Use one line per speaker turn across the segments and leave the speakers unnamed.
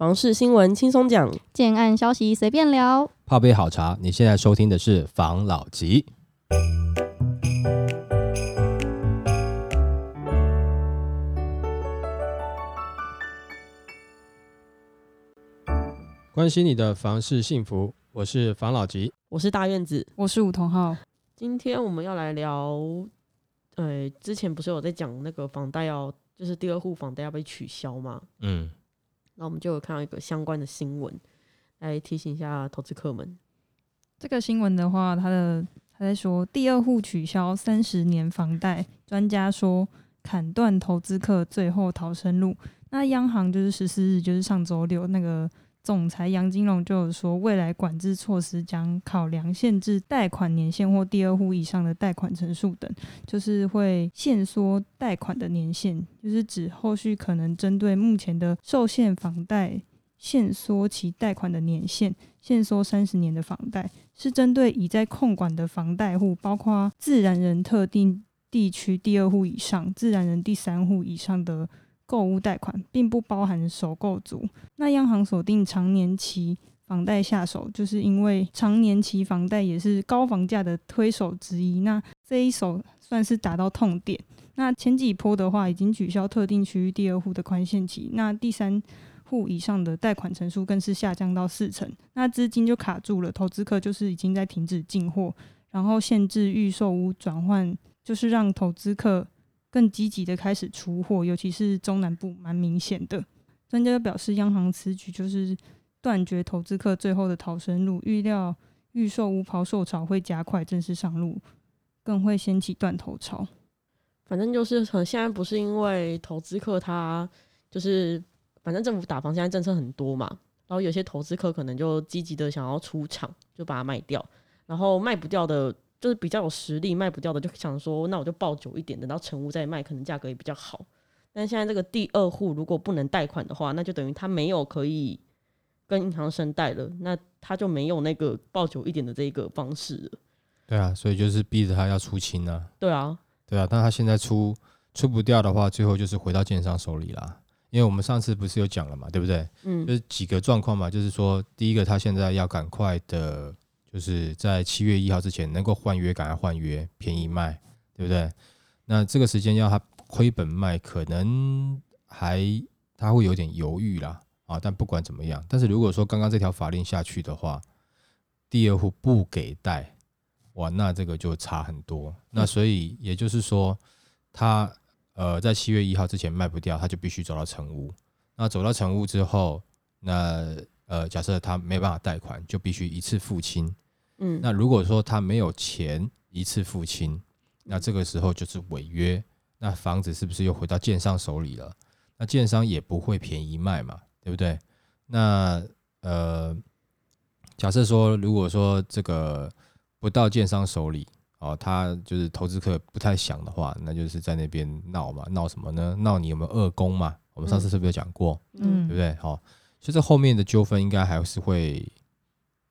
房事新闻轻松讲，
建案消息随便聊。
泡杯好茶，你现在收听的是房老吉。关心你的房事幸福，我是房老吉。
我是大院子。
我是吴同浩，
今天我们要来聊，呃，之前不是有在讲那个房贷要，就是第二户房贷要被取消嘛？
嗯，
那我们就有看到一个相关的新闻，来提醒一下投资客们。
这个新闻的话，他的他在说第二户取消三十年房贷，专家说砍断投资客最后逃生路。那央行就是十四日，就是上周六，那个总裁杨金龙就有说，未来管制措施将考量限制贷款年限或第二户以上的贷款成数等，就是会限缩贷款的年限，就是指后续可能针对目前的受限房贷。限缩其贷款的年限，限缩三十年的房贷，是针对已在控管的房贷户，包括自然人特定地区第二户以上、自然人第三户以上的购物贷款，并不包含首购族。那央行锁定长年期房贷下手，就是因为长年期房贷也是高房价的推手之一。那这一手算是打到痛点。那前几波的话，已经取消特定区域第二户的宽限期。那第三户以上的贷款成数更是下降到四成，那资金就卡住了，投资客就是已经在停止进货，然后限制预售屋转换，就是让投资客更积极的开始出货，尤其是中南部蛮明显的。专家表示，央行此举就是断绝投资客最后的逃生路，预料预售无抛售潮会加快正式上路，更会掀起断头潮。
反正就是很现在不是因为投资客他就是。反正政府打房现在政策很多嘛，然后有些投资客可能就积极的想要出场，就把它卖掉，然后卖不掉的，就是比较有实力卖不掉的，就想说那我就抱久一点，等到成屋再卖，可能价格也比较好。但现在这个第二户如果不能贷款的话，那就等于他没有可以跟银行申贷了，那他就没有那个抱久一点的这个方式了。
对啊，所以就是逼着他要出清啊。
对啊，
对啊，但他现在出出不掉的话，最后就是回到建商手里啦。因为我们上次不是有讲了嘛，对不对？
嗯，
就是几个状况嘛，就是说，第一个，他现在要赶快的，就是在七月一号之前能够换约，赶快换约，便宜卖，对不对？那这个时间要他亏本卖，可能还他会有点犹豫啦，啊，但不管怎么样，但是如果说刚刚这条法令下去的话，第二户不给贷，哇，那这个就差很多。那所以也就是说，他。呃，在七月一号之前卖不掉，他就必须走到成屋。那走到成屋之后，那呃，假设他没办法贷款，就必须一次付清。
嗯，
那如果说他没有钱一次付清，那这个时候就是违约。那房子是不是又回到建商手里了？那建商也不会便宜卖嘛，对不对？那呃，假设说，如果说这个不到建商手里。哦，他就是投资客不太想的话，那就是在那边闹嘛，闹什么呢？闹你有没有二公嘛？我们上次是不是有讲过？嗯，对不对？好，其实后面的纠纷应该还是会，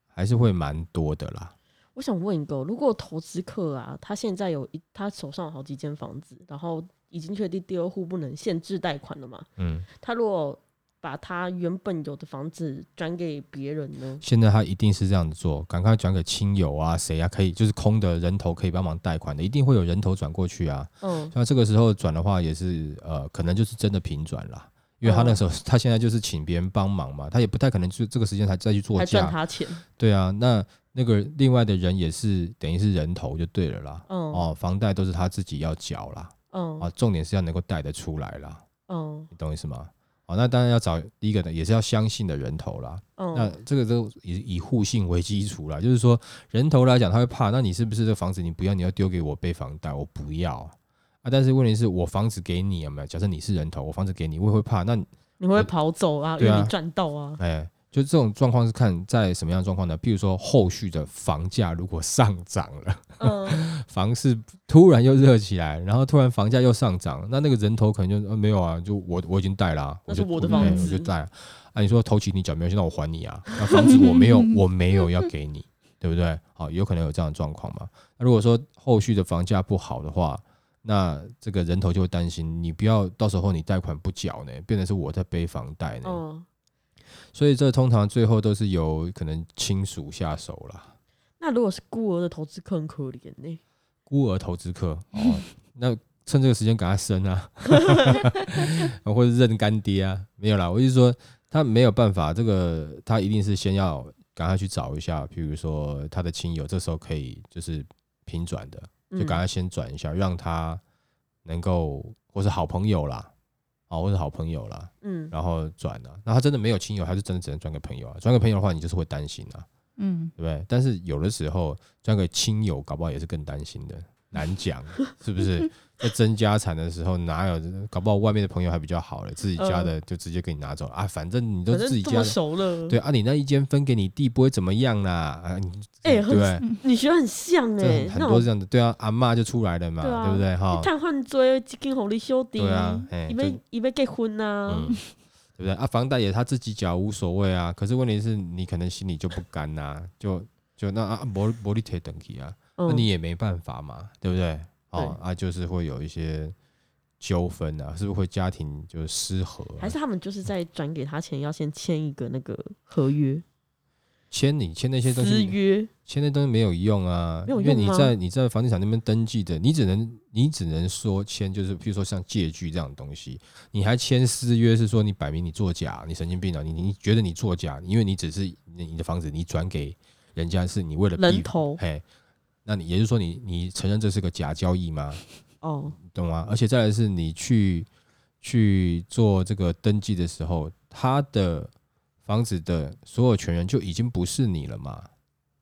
还是会蛮多的啦。
我想问一个，如果投资客啊，他现在有一他手上有好几间房子，然后已经确定第二户不能限制贷款了嘛？
嗯，
他如果把他原本有的房子转给别人呢？
现在他一定是这样子做，赶快转给亲友啊，谁啊？可以就是空的人头可以帮忙贷款的，一定会有人头转过去啊。
嗯，
那这个时候转的话，也是呃，可能就是真的平转啦，因为他那时候他现在就是请别人帮忙嘛，他也不太可能就这个时间才再去做价
赚他钱。
对啊，那那个另外的人也是等于是人头就对了啦。
嗯，
哦，房贷都是他自己要缴啦。
嗯，
啊，重点是要能够贷得出来啦。
嗯，
你懂我意思吗？哦，那当然要找第一个呢，也是要相信的人头啦。那这个都以以互信为基础啦，就是说人头来讲，他会怕，那你是不是这房子你不要，你要丢给我背房贷，我不要啊。但是问题是我房子给你有没有？假设你是人头，我房子给你，我也会怕。那
你会跑走啊？因为你赚到啊？
哎。就这种状况是看在什么样的状况呢？譬如说后续的房价如果上涨了，
嗯，
房市突然又热起来，然后突然房价又上涨，那那个人头可能就没有啊，就我我已经贷了，
那是我的房子，
我就贷啊。你说头起你脚没有？现在我还你啊，那房子我没有，我没有要给你，对不对？好，有可能有这样的状况嘛？那如果说后续的房价不好的话，那这个人头就会担心，你不要到时候你贷款不缴呢，变成是我在背房贷呢。所以这通常最后都是由可能亲属下手啦。
那如果是孤儿的投资客很可怜呢、
孤儿投资客哦，那趁这个时间赶快生啊，或者认干爹啊，没有啦，我就是说他没有办法，这个他一定是先要赶快去找一下，比如说他的亲友，这时候可以就是平转的，就赶快先转一下，让他能够或是好朋友啦，哦，或是好朋友啦，
嗯，
然后转啊，那他真的没有亲友，他就真的只能转给朋友啊，转给朋友的话，你就是会担心啊，
嗯，
对不对？但是有的时候转给亲友，搞不好也是更担心的，难讲，是不是？在争家产的时候，哪有搞不好外面的朋友还比较好嘞，自己家的就直接给你拿走了、啊，反正你都自己家的，
熟了，
对，啊，你那一间分给你弟不会怎么样啦，啊，你
哎很
对不对？
你觉得很像哎、
这很多这样的，对啊，阿嬷就出来了嘛，
对啊
对不对？哈，
探换追一根红利修弟，
对啊哎
一
就
杯一杯结婚呐、
嗯，对不对？啊，房贷也他自己缴无所谓啊，可是问题是你可能心里就不甘呐、就就那啊，玻玻璃铁等级啊，那
嗯，
你也没办法嘛，对不对？哦啊，就是会有一些纠纷啊，是不是会家庭就是失和、啊？
还是他们就是在转给他前要先签一个那个合约
签你签那些东
私
西，
约，
签那东西没有用啊，因为你在你在房地产那边登记的，你只能你只能说签，就是譬如说像借据这样的东西，你还签私约，是说你摆明你作假，你神经病啊！你你觉得你作假，因为你只是你你的房子你转给人家，是你为了避
人头
嘿，那你也就是说你你承认这是个假交易吗？
哦，
懂吗？而且再来是你去去做这个登记的时候，他的房子的所有权人就已经不是你了嘛？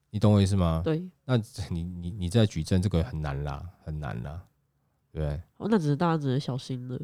你懂我意思吗？
对，
那你你你再举证这个很难啦，很难啦，对不对
哦，那只是大家只能小心了，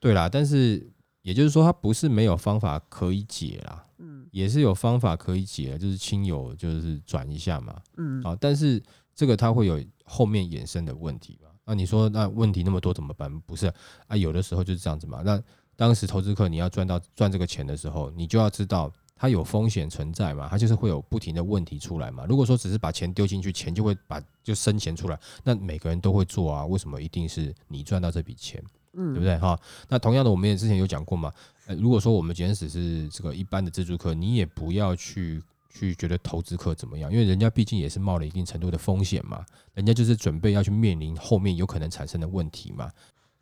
对啦。但是也就是说，他不是没有方法可以解啦，
嗯
也是有方法可以解，就是亲友就是转一下嘛，
嗯，
啊，但是这个它会有后面衍生的问题嘛？那你说那问题那么多怎么办？不是啊，有的时候就是这样子嘛。那当时投资客你要赚到赚这个钱的时候，你就要知道它有风险存在嘛，它就是会有不停的问题出来嘛。如果说只是把钱丢进去，钱就会把就生钱出来，那每个人都会做啊，为什么一定是你赚到这笔钱？
嗯，
对不对哈？那同样的，我们也之前有讲过嘛。呃，如果说我们今天只是这个一般的自助客，你也不要去去觉得投资客怎么样，因为人家毕竟也是冒了一定程度的风险嘛，人家就是准备要去面临后面有可能产生的问题嘛。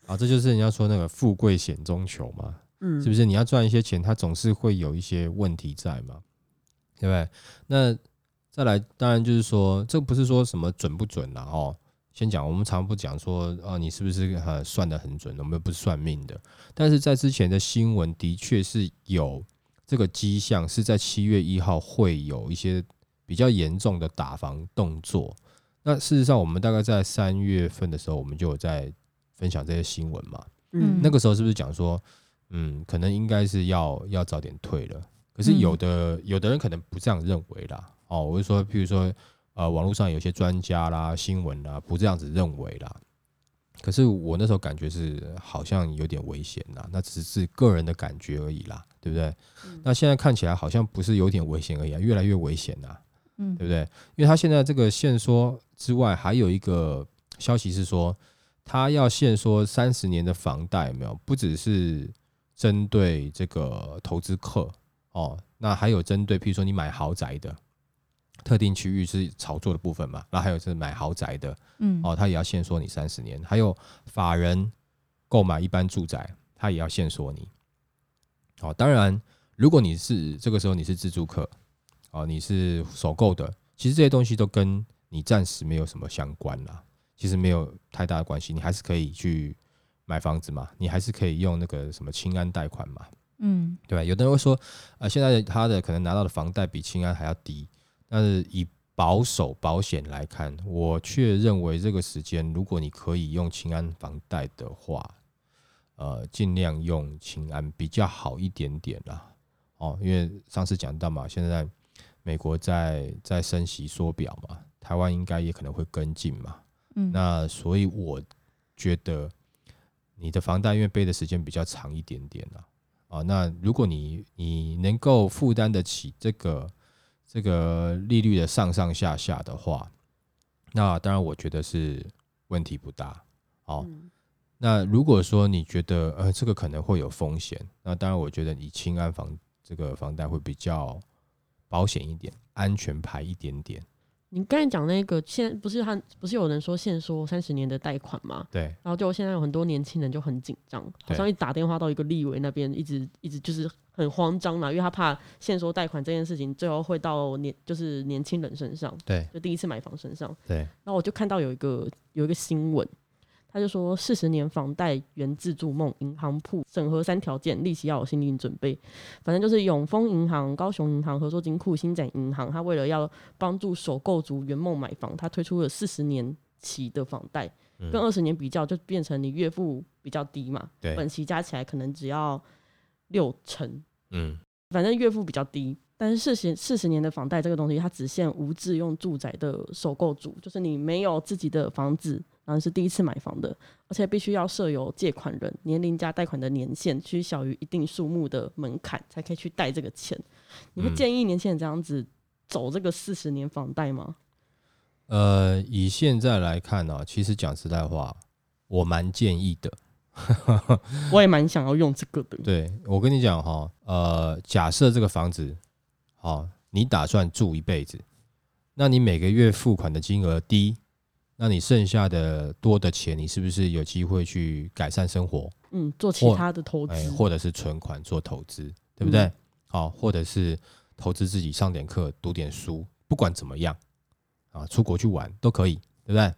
啊，这就是人家说那个富贵险中求嘛，
嗯，
是不是？你要赚一些钱，它总是会有一些问题在嘛，对不对？那再来，当然就是说，这不是说什么准不准啦哦。先讲，我们常不讲说，啊，你是不是呃算的很准？我们又不是算命的。但是在之前的新闻，的确是有这个迹象，是在七月一号会有一些比较严重的打防动作。那事实上，我们大概在三月份的时候，我们就有在分享这些新闻嘛。
嗯
那个时候是不是讲说，嗯，可能应该是要要早点退了？可是有的、有的人可能不这样认为啦。哦，我就说，譬如说，呃，网络上有些专家啦、新闻啦，不这样子认为啦。可是我那时候感觉是好像有点危险啦，那只是个人的感觉而已啦，对不对？那现在看起来好像不是有点危险而已啊，越来越危险啦。
嗯
对不对？因为他现在这个限缩之外，还有一个消息是说，他要限缩三十年的房贷，有没有？不只是针对这个投资客哦，那还有针对，譬如说你买豪宅的特定区域是炒作的部分嘛，然后还有是买豪宅的
嗯
哦，他也要限缩你三十年，还有法人购买一般住宅，他也要限缩你。哦，当然，如果你是这个时候你是自住客，哦，你是首购的，其实这些东西都跟你暂时没有什么相关啦，其实没有太大的关系，你还是可以去买房子嘛，你还是可以用那个什么清安贷款嘛，
嗯
对吧？有的人会说，呃，现在他的可能拿到的房贷比清安还要低，但是以保守保险来看，我却认为这个时间，如果你可以用清安房贷的话，呃，尽量用清安比较好一点点啦。哦，因为上次讲到嘛，现在美国在在升息缩表嘛，台湾应该也可能会跟进嘛。
嗯
那所以我觉得你的房贷因为背的时间比较长一点点啦，啊，那如果你你能够负担得起这个这个利率的上上下下的话，那当然我觉得是问题不大。哦，
嗯
那如果说你觉得呃这个可能会有风险，那当然我觉得你轻安房这个房贷会比较保险一点，安全牌一点点。
你刚才讲那个，现不是他不是有人说限缩三十年的贷款吗？
对，
然后就现在有很多年轻人就很紧张，好像一打电话到一个立委那边，一直一直就是很慌张嘛，因为他怕限缩贷款这件事情最后会到年就是年轻人身上，
对，
就第一次买房身上。
对，
然后我就看到有一个有一个新闻，他就说四十年房贷原自住梦，银行铺审核三条件，利息要有心理准备。反正就是永丰银行、高雄银行、合作金库、新展银行，他为了要帮助首购族圆梦买房，他推出了四十年期的房贷，
嗯
跟二十年比较，就变成你月付比较低嘛，
对，
本息加起来可能只要六成，
嗯，
反正月付比较低。但是四十四十年的房贷这个东西，它只限无自用住宅的首购族，就是你没有自己的房子，然后是第一次买房的，而且必须要设有借款人年龄加贷款的年限需小于一定数目的门槛，才可以去贷这个钱。你会
嗯
建议年轻人这样子走这个四十年房贷吗？
呃，以现在来看呢、其实讲实在话，我蛮建议的。
我也蛮想要用这个的。
对我跟你讲哈，呃，假设这个房子，好、你打算住一辈子，那你每个月付款的金额低，那你剩下的多的钱，你是不是有机会去改善生活？
嗯，做其他的投资，
哎，或者是存款做投资，对不对？
嗯
好、或者是投资自己上点课、读点书，不管怎么样啊，出国去玩都可以，对不对？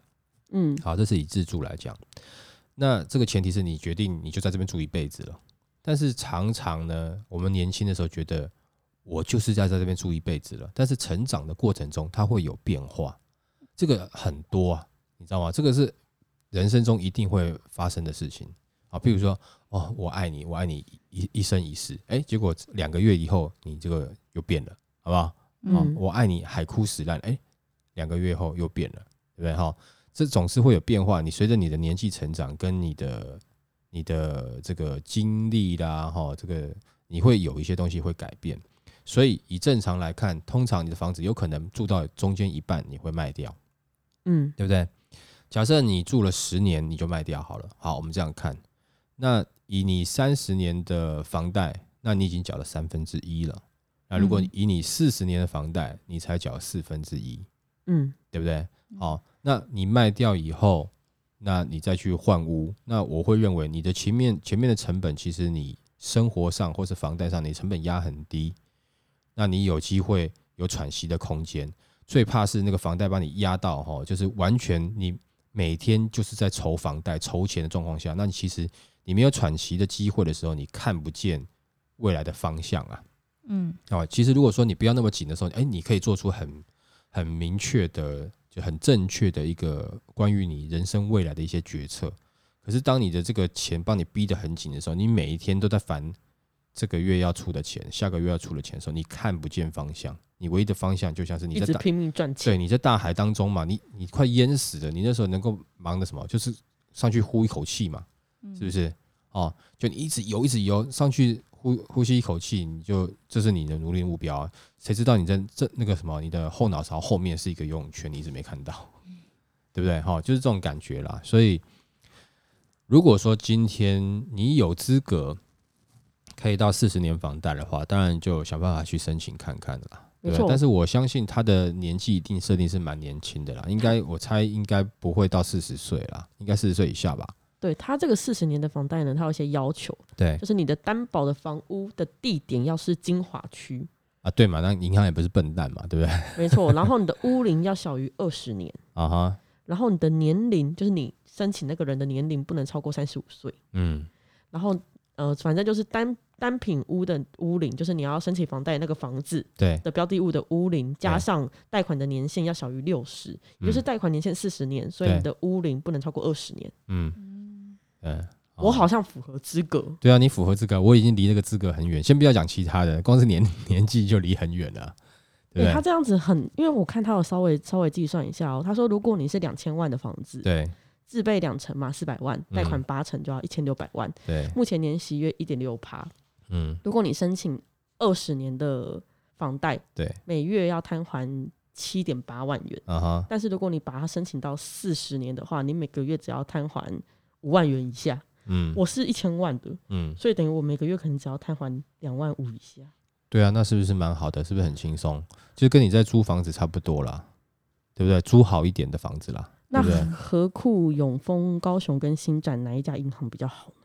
嗯
好，这是以自住来讲。那这个前提是你决定你就在这边住一辈子了。但是常常呢，我们年轻的时候觉得我就是要在这边住一辈子了，但是成长的过程中它会有变化，这个很多啊，你知道吗？这个是人生中一定会发生的事情啊。比如说，哦，我爱你，我爱你一一生一世，哎，结果两个月以后你这个又变了，好不好？哦
嗯，
我爱你海枯石烂，哎，两个月后又变了，对不对？哈，这总是会有变化。你随着你的年纪成长，跟你的你的这个经历啦，哈，这个你会有一些东西会改变。所以以正常来看，通常你的房子有可能住到中间一半，你会卖掉，
嗯
对不对？假设你住了十年，你就卖掉好了。好，我们这样看，那以你三十年的房贷，那你已经缴了三分之一了。那如果
嗯
以你四十年的房贷，你才缴四分之一，
嗯
对不对？好，那你卖掉以后，那你再去换屋，那我会认为你的前面前面的成本，其实你生活上或是房贷上，你成本压很低，那你有机会有喘息的空间。最怕是那个房贷把你压到哈，就是完全你每天就是在筹房贷、筹钱的状况下，那你其实你没有喘息的机会的时候，你看不见未来的方向啊。
嗯
啊，其实如果说你不要那么紧的时候，哎，你可以做出很很明确的、就很正确的一个关于你人生未来的一些决策。可是当你的这个钱帮你逼得很紧的时候，你每一天都在烦这个月要出的钱、下个月要出的钱的时候，你看不见方向。你唯一的方向就像是你在大
拼命赚钱对，
你在大海当中嘛，你你快淹死了，你那时候能够忙的什么？就是上去呼一口气嘛，是不是？哦，就你一直游，一直游上去呼呼吸一口气，你就这是你的努力目标啊。谁知道你在这那个什么，你的后脑勺后面是一个游泳圈，你一直没看到，对不对？哈、就是这种感觉啦。所以，如果说今天你有资格可以到四十年房贷的话，当然就想办法去申请看看了啦。对但是我相信他的年纪一定设定是蛮年轻的啦，应该我猜应该不会到四十岁啦，应该四十岁以下吧？
对他这个四十年的房贷呢，它有一些要求，
对
就是你的担保的房屋的地点要是精华区，
啊，对嘛，那银行也不是笨蛋嘛，对不对？
没错。然后你的屋龄要小于二十年，
啊哈，
然后你的年龄就是你申请那个人的年龄不能超过三十五岁，
嗯，
然后呃，反正就是单单品屋的屋龄，就是你要申请房贷那个房子
对，
的标的物的屋龄，加上贷款的年限要小于六十，也就是
嗯
贷款年限四十年，所以你的屋龄不能超过二十年。
嗯。嗯，
我好像符合资格，
对啊，你符合资格，我已经离那个资格很远。先不要讲其他的，光是年年纪就离很远了，对
他这样子很，因为我看他有稍微稍微计算一下哦，他说如果你是两千万的房子，
对。
自备两成嘛，四百万，贷款
嗯
八成就要一千六百万，
对，
目前年息约一点六趴。
嗯，
如果你申请二十年的房贷，
对，
每月要摊还七点八万元，
啊哈，
但是如果你把它申请到四十年的话，你每个月只要摊还五万元以下。
嗯
我是一千万的，
嗯，
所以等于我每个月可能只要摊还两万五以下。
对啊，那是不是蛮好的？是不是很轻松？就跟你在租房子差不多啦，对不对？租好一点的房子啦，
那
对不对？
河库、永丰、高雄跟新展哪一家银行比较好呢？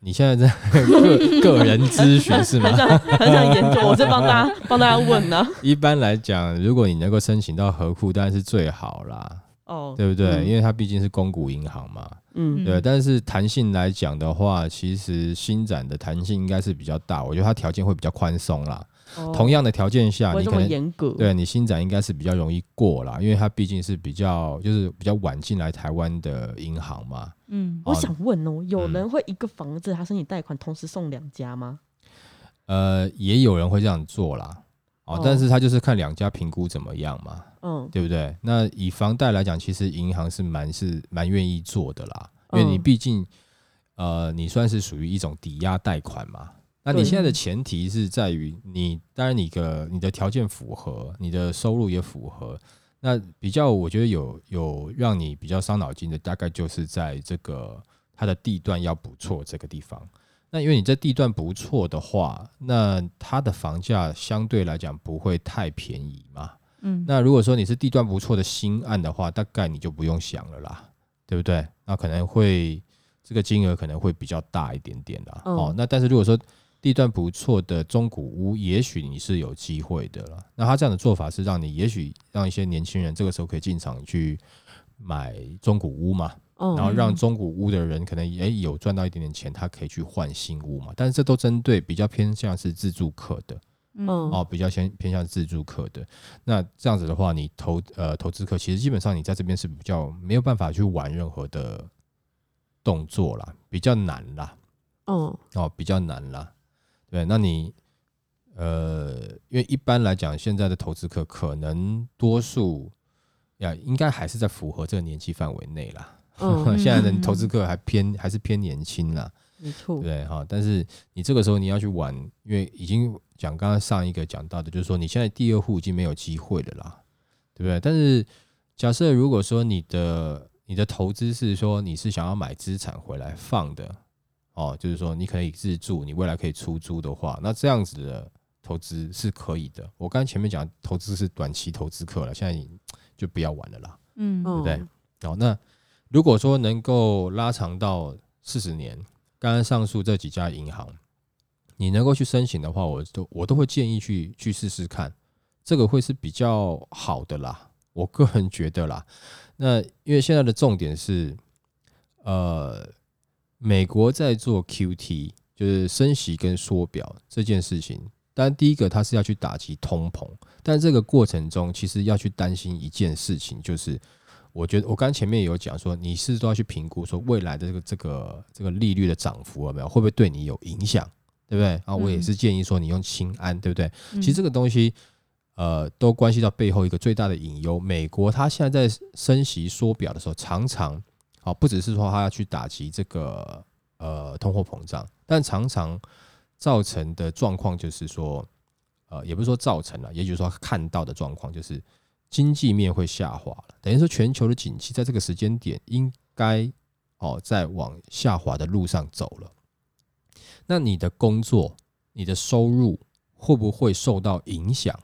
你现在在 个个人咨询是吗
很？想很想研究，我在帮大家 帮大家问呢、
一般来讲，如果你能够申请到合库，当然是最好啦，
哦，
对不对？
嗯
因为它毕竟是公股银行嘛，
嗯
对。但是弹性来讲的话，其实新展的弹性应该是比较大，我觉得它条件会比较宽松啦。
哦
同样的条件下，你可能
严格，
对你新展应该是比较容易过啦，因为它毕竟是比较就是比较晚进来台湾的银行嘛。
嗯，
我想问哦，有
嗯
人会一个房子他申请贷款，同时送两家吗？
呃，也有人会这样做啦，哦
哦，
但是他就是看两家评估怎么样嘛，
嗯，
对不对？那以房贷来讲，其实银行是蛮是蛮愿意做的啦，因为你
嗯
毕竟呃，你算是属于一种抵押贷款嘛。那你现在的前提是在于你，当然你的你的条件符合，你的收入也符合。那比较我觉得有有让你比较伤脑筋的，大概就是在这个它的地段要不错这个地方。那因为你在地段不错的话，那它的房价相对来讲不会太便宜嘛。
嗯，
那如果说你是地段不错的新案的话，大概你就不用想了啦，对不对？那可能会这个金额可能会比较大一点点啦。
嗯
哦，那但是如果说地段不错的中古屋，也许你是有机会的了。那他这样的做法是让你，也许让一些年轻人这个时候可以进场去买中古屋嘛，
哦
然后让中古屋的人可能也有赚到一点点钱，他可以去换新屋嘛。但是这都针对比较偏向是自住客的。
嗯
哦，比较偏偏向自住客的。那这样子的话，你投呃投资客，其实基本上你在这边是比较没有办法去玩任何的动作啦，比较难啦，
嗯
哦，比较难啦。对，那你呃，因为一般来讲，现在的投资客可能多数呀，应该还是在符合这个年纪范围内啦。
嗯，
现在的投资客还偏还是偏年轻啦。
没错
对哈？但是你这个时候你要去玩，因为已经讲刚刚上一个讲到的，就是说你现在第二户已经没有机会了啦，对不对？但是假设如果说你的你的投资是说你是想要买资产回来放的，哦，就是说你可以自住，你未来可以出租的话，那这样子的投资是可以的。我刚才前面讲投资是短期投资客了，现在你就不要玩了啦。
嗯
对
不对哦，那如果说能够拉长到四十年，刚刚上述这几家银行，你能够去申请的话，我都我都会建议去去试试看，这个会是比较好的啦。我个人觉得啦，那因为现在的重点是，呃，美国在做 QT，就是升息跟缩表这件事情。当然，第一个它是要去打击通膨，但这个过程中其实要去担心一件事情，就是我觉得我刚刚前面也有讲说，你是都要去评估说未来的这个这个这个利率的涨幅有没有会不会对你有影响，对不对？啊，我也是建议说你用清安，对不对？其实这个东西，呃，都关系到背后一个最大的隐忧。美国它现在在升息缩表的时候，常常好，不只是说他要去打击这个呃通货膨胀，但常常造成的状况就是说，呃，也不是说造成了，也就是说看到的状况就是经济面会下滑了，等于说全球的景气在这个时间点应该哦在往下滑的路上走了。那你的工作、你的收入会不会受到影响？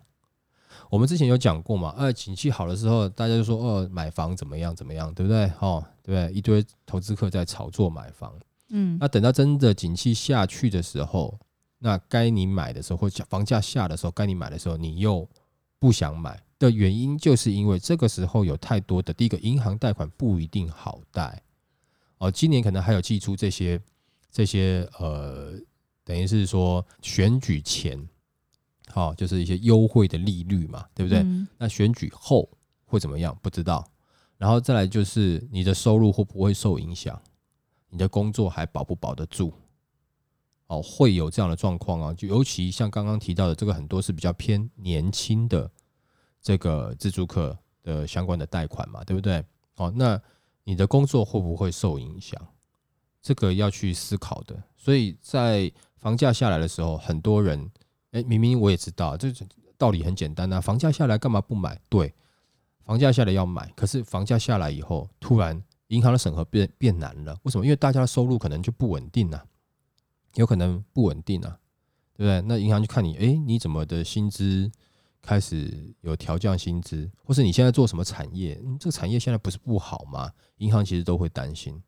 我们之前有讲过嘛，呃，景气好的时候，大家就说哦，买房怎么样怎么样，对不对？哦，对？一堆投资客在炒作买房。
嗯
那等到真的景气下去的时候，那该你买的时候，或者房价下的时候，该你买的时候，你又不想买的原因，就是因为这个时候有太多的第一个银行贷款不一定好贷哦，今年可能还有寄出这些这些呃，等于是说选举前，好、就是一些优惠的利率嘛，对不对？
嗯
那选举后会怎么样？不知道。然后再来就是你的收入会不会受影响？你的工作还保不保得住？哦，会有这样的状况啊。就尤其像刚刚提到的，这个很多是比较偏年轻的这个自助客的相关的贷款嘛，对不对？哦，那你的工作会不会受影响？这个要去思考的。所以在房价下来的时候，很多人，哎，明明我也知道，这道理很简单啊，房价下来干嘛不买？对，房价下来要买，可是房价下来以后，突然银行的审核变变难了，为什么？因为大家的收入可能就不稳定啊，有可能不稳定啊，对不对？那银行就看你，诶，你怎么的薪资开始有调降薪资，或是你现在做什么产业？嗯，这个产业现在不是不好吗？银行其实都会担心。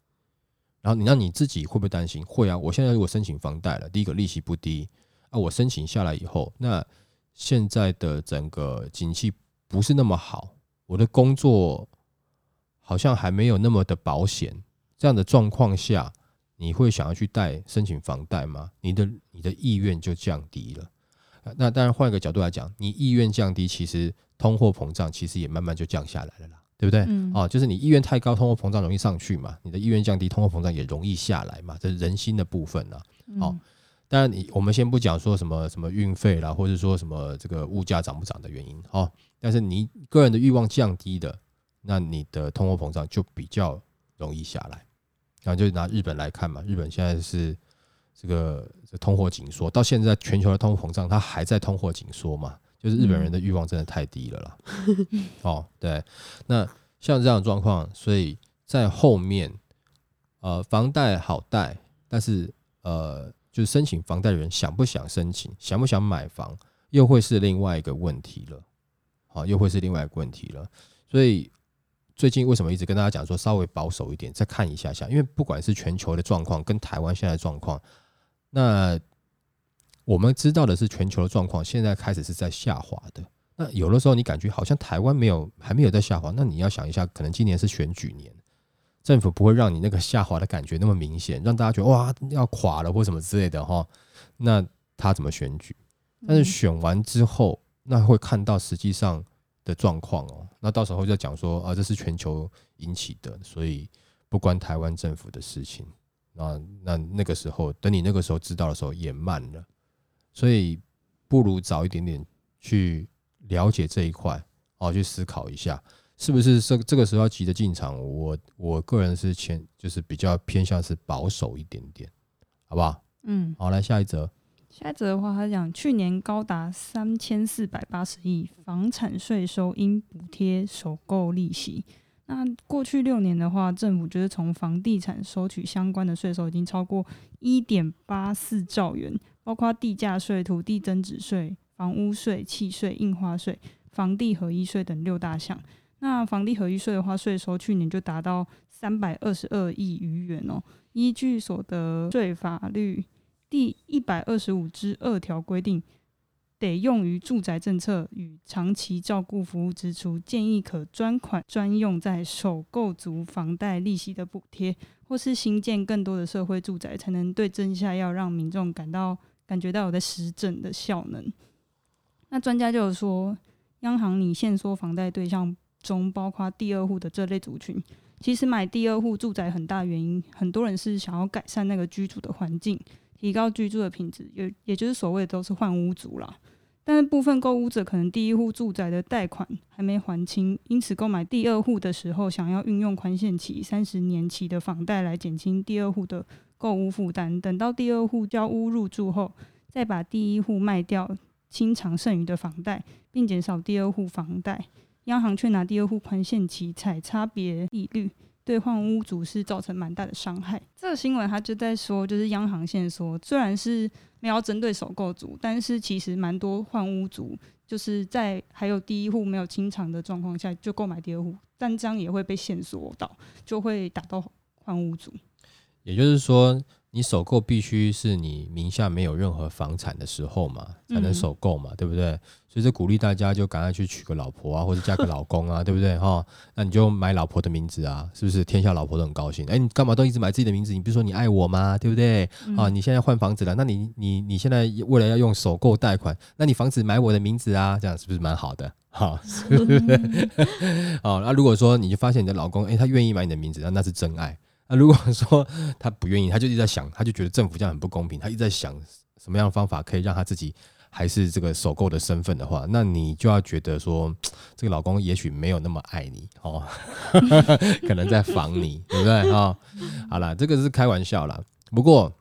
然后你让你自己会不会担心？会啊！我现在如果申请房贷了，第一个利息不低啊，我申请下来以后，那现在的整个景气不是那么好，我的工作好像还没有那么的保险。这样的状况下，你会想要去贷申请房贷吗？你的你的意愿就降低了。那当然，换一个角度来讲，你意愿降低，其实通货膨胀其实也慢慢就降下来了啦。对不对？
嗯
哦，就是你意愿太高，通货膨胀容易上去嘛；你的意愿降低，通货膨胀也容易下来嘛。这是人心的部分啊。好
嗯
当然，你我们先不讲说什么什么运费啦，或者说什么这个物价涨不涨的原因哦。但是你个人的欲望降低的，那你的通货膨胀就比较容易下来。然后就拿日本来看嘛，日本现在是这个这通货紧缩，到现在全球的通货膨胀它还在通货紧缩嘛，就是日本人的欲望真的太低了啦。哦，对，那像这样的状况，所以在后面，呃，房贷好贷，但是呃，就是申请房贷的人想不想申请，想不想买房，又会是另外一个问题了。好、又会是另外一个问题了。所以最近为什么一直跟大家讲说稍微保守一点，再看一下下，因为不管是全球的状况跟台湾现在的状况，那我们知道的是全球的状况现在开始是在下滑的。那有的时候你感觉好像台湾没有还没有在下滑，那你要想一下，可能今年是选举年，政府不会让你那个下滑的感觉那么明显，让大家觉得哇要垮了或什么之类的哈。那他怎么选举？但是选完之后，那会看到实际上的状况哦。那到时候就讲说啊，这是全球引起的，所以不关台湾政府的事情。那那那个时候，等你那个时候知道的时候也慢了，所以不如早一点点去了解这一块哦，去思考一下，是不是这这个时候要急着进场？我我个人是前就是比较偏向是保守一点点，好不好？
嗯，
好，来下一则。
下一则的话，他讲去年高达三千四百八十亿房产税收应补贴首购利息。那过去六年的话，政府就是从房地产收取相关的税收已经超过一点八四兆元，包括地价税、土地增值税、房屋税、契税、印花税、房地合一税等六大项。那房地合一税的话，税收去年就达到三百二十二亿余元哦。依据所得税法律第一百二十五之二条规定，得用于住宅政策与长期照顾服务支出，建议可专款专用在首购族房贷利息的补贴，或是新建更多的社会住宅，才能对症下药，让民众感到感觉到有在实证的效能。那专家就有说，央行拟限缩房贷对象中包括第二户的这类族群。其实买第二户住宅很大原因，很多人是想要改善那个居住的环境，提高居住的品质，也也就是所谓的都是换屋族啦。但是部分购屋者可能第一户住宅的贷款还没还清，因此购买第二户的时候，想要运用宽限期三十年期的房贷来减轻第二户的购屋负担。等到第二户交屋入住后，再把第一户卖掉，清偿剩余的房贷，并减少第二户房贷。央行却拿第二户宽限期采差别利率，对换屋族是造成蛮大的伤害。这个新闻他就在说，就是央行现在说，虽然是没有针对首购族，但是其实蛮多换屋族就是在还有第一户没有清偿的状况下就购买第二户，但这样也会被限缩到，就会打到换屋族。
也就是说，你首购必须是你名下没有任何房产的时候嘛，才能
嗯
首购嘛，对不对？所以这鼓励大家就赶快去娶个老婆啊，或者嫁个老公啊，对不对？哈，那你就买老婆的名字啊，是不是？天下老婆都很高兴。哎，你干嘛都一直买自己的名字？你不是说你爱我吗？对不对？啊，你现在换房子了，那你你你现在为了要用首购贷款，那你房子买我的名字啊，这样是不是蛮好的？好，是不是？哦，那如果说你就发现你的老公，哎，他愿意买你的名字，那那是真爱。那如果说他不愿意，他就一直在想，他就觉得政府这样很不公平，他一直在想什么样的方法可以让他自己还是这个首购的身份的话，那你就要觉得说，这个老公也许没有那么爱你哦，可能在防你，对不对哈、好啦，这个是开玩笑啦。不过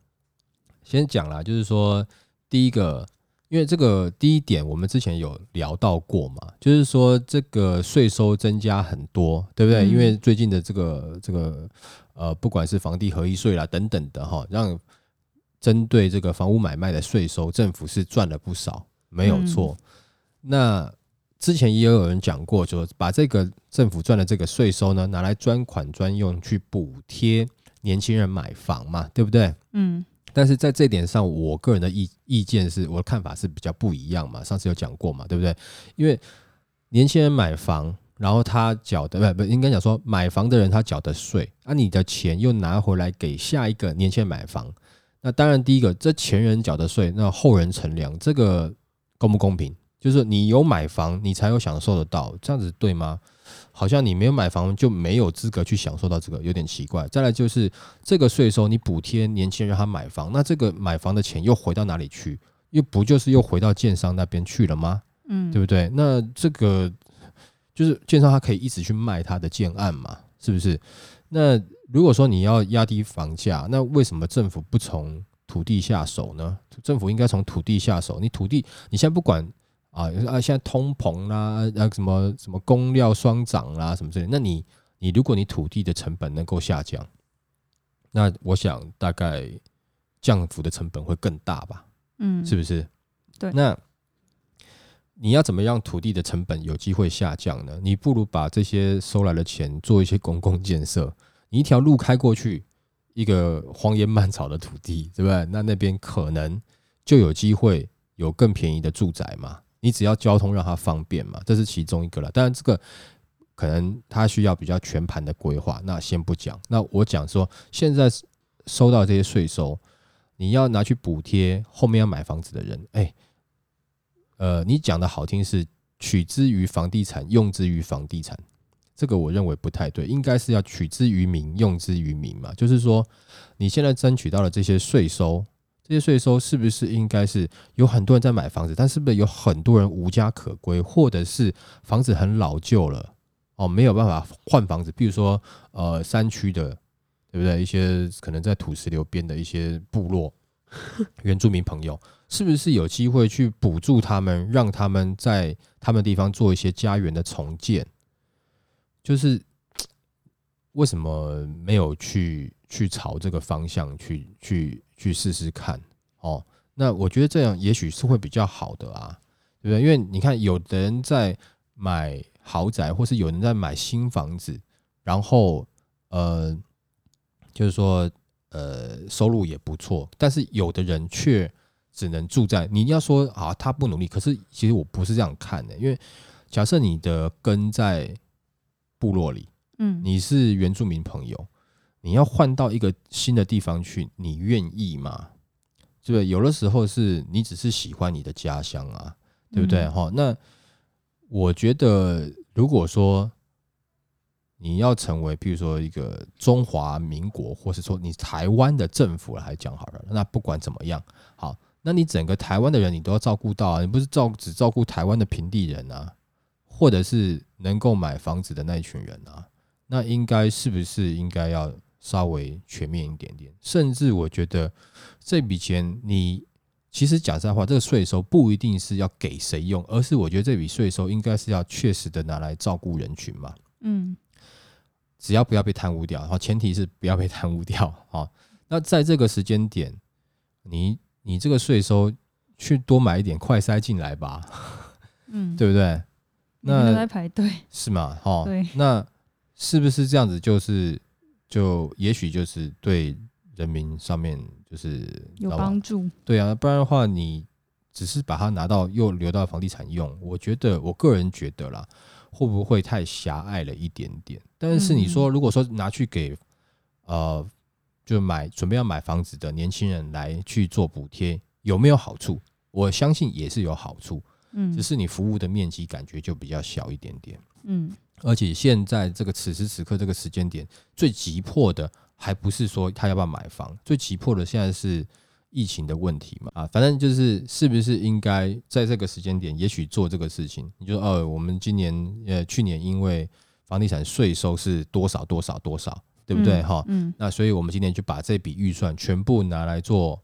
先讲啦，就是说第一个，因为这个第一点我们之前有聊到过嘛，就是说这个税收增加很多，对不对？
嗯
因为最近的这个这个呃，不管是房地合一税啦等等的哈，让针对这个房屋买卖的税收，政府是赚了不少，没有错。那之前也有人讲过，说把这个政府赚的这个税收呢，拿来专款专用去补贴年轻人买房嘛，对不对？
嗯
但是在这点上，我个人的意意见是，我的看法是比较不一样嘛。上次有讲过嘛，对不对？因为年轻人买房，然后他缴的不不应该讲说买房的人他缴的税，啊，你的钱又拿回来给下一个年轻人买房，那当然第一个这前人缴的税，那后人乘凉，这个公不公平？就是你有买房，你才有享受得到，这样子对吗？好像你没有买房就没有资格去享受到这个，有点奇怪。再来就是这个税收，你补贴年轻人让他买房，那这个买房的钱又回到哪里去？又不就是又回到建商那边去了吗？
嗯，
对不对？那这个就是建商他可以一直去卖他的建案嘛，是不是？那如果说你要压低房价，那为什么政府不从土地下手呢？政府应该从土地下手。你土地，你现在不管啊啊，现在通膨啦，啊什么什么工料双涨啦，什么之类，那你你如果你土地的成本能够下降，那我想大概降幅的成本会更大吧。
嗯，
是不是？
对
那你要怎么样土地的成本有机会下降呢？你不如把这些收来的钱做一些公共建设。你一条路开过去，一个荒烟蔓草的土地，对不对？那那边可能就有机会有更便宜的住宅嘛。你只要交通让它方便嘛，这是其中一个了。当然，这个可能它需要比较全盘的规划。那先不讲，那我讲说，现在收到这些税收，你要拿去补贴后面要买房子的人，哎、呃，你讲的好听是取之于房地产，用之于房地产，这个我认为不太对，应该是要取之于民，用之于民嘛。就是说，你现在争取到了这些税收，这些税收是不是应该是有很多人在买房子，但是不是有很多人无家可归，或者是房子很老旧了，哦，没有办法换房子，比如说呃山区的，对不对？一些可能在土石流边的一些部落原住民朋友，是不是有机会去补助他们，让他们在他们地方做一些家园的重建？就是为什么没有去去朝这个方向去去去试试看？哦，那我觉得这样也许是会比较好的啊，对不对？因为你看，有的人在买豪宅，或是有人在买新房子，然后呃，就是说呃，收入也不错，但是有的人却只能住在你要说啊，他不努力，可是其实我不是这样看的，因为假设你的根在部落里，
嗯，
你是原住民朋友，你要换到一个新的地方去，你愿意吗？对不对？有的时候是你只是喜欢你的家乡啊，对不对？
嗯
哈、那我觉得，如果说你要成为，比如说一个中华民国，或是说你台湾的政府来讲好了，那不管怎么样，好，那你整个台湾的人你都要照顾到啊，你不是照只照顾台湾的平地人啊，或者是能够买房子的那一群人啊，那应该是不是应该要稍微全面一点点？甚至我觉得这笔钱你其实讲实在话，这个税收不一定是要给谁用，而是我觉得这笔税收应该是要确实的拿来照顾人群嘛。
嗯
只要不要被贪污掉，然后前提是不要被贪污掉啊。那在这个时间点，你你这个税收去多买一点快塞进来吧，
嗯，
对不对？那
在排队，
是吗？哦，
对
那是不是这样子？就是就也许就是对人民上面就是
有帮助，
对啊，不然的话你只是把它拿到又留到房地产用，我觉得我个人觉得啦，会不会太狭隘了一点点？但是你说，如果说拿去给呃，就买准备要买房子的年轻人来去做补贴，有没有好处？我相信也是有好处，
嗯，
只是你服务的面积感觉就比较小一点点。
嗯
而且现在这个此时此刻这个时间点，最急迫的还不是说他要不要买房，最急迫的现在是疫情的问题嘛啊，反正就是是不是应该在这个时间点，也许做这个事情？你就说哦，我们今年呃去年因为房地产税收是多少多少多少，对不对哈？
嗯
那所以我们今年就把这笔预算全部拿来做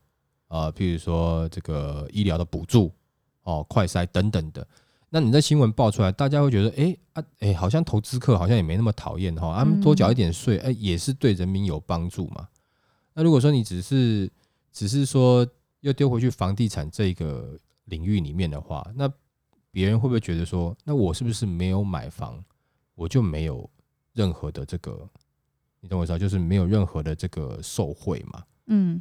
呃，譬如说这个医疗的补助哦、快筛等等的。那你在新闻爆出来，大家会觉得，哎、啊，哎、好像投资客好像也没那么讨厌哈，他们多缴一点税，哎、也是对人民有帮助嘛。那如果说你只是只是说又丢回去房地产这个领域里面的话，那别人会不会觉得说，那我是不是没有买房，我就没有任何的这个，你懂我意思吗？就是没有任何的这个受贿嘛？
嗯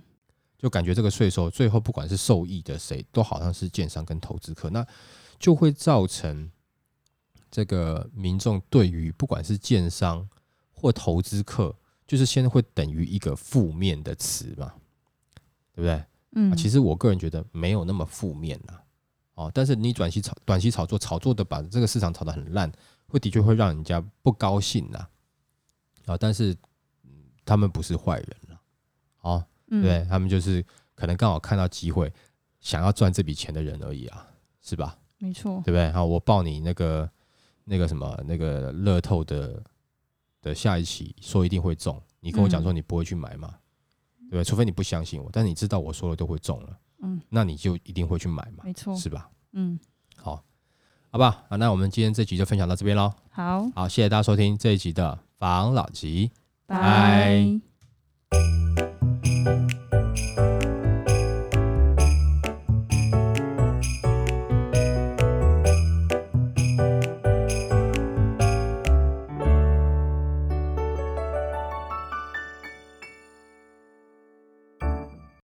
就感觉这个税收最后不管是受益的谁，都好像是建商跟投资客，那就会造成这个民众对于不管是建商或投资客，就是先会等于一个负面的词嘛，对不对？
嗯，
啊，其实我个人觉得没有那么负面呐、哦，但是你短期炒短期炒作，炒作的把这个市场炒得很烂，会的确会让人家不高兴呐、啊，但是嗯他们不是坏人了，哦，
嗯
对他们就是可能刚好看到机会，想要赚这笔钱的人而已啊，是吧？
没错，
对不对？好，我报你那个那个什么那个乐透的的下一期，说一定会中，你跟我讲说你不会去买嘛，对不对？除非你不相信我，但是你知道我说了都会中了，
嗯，
那你就一定会去买嘛，
没错，
是吧？
嗯，
好，好吧，啊，那我们今天这集就分享到这边喽。
好，
好，谢谢大家收听这一集的防老集。
拜。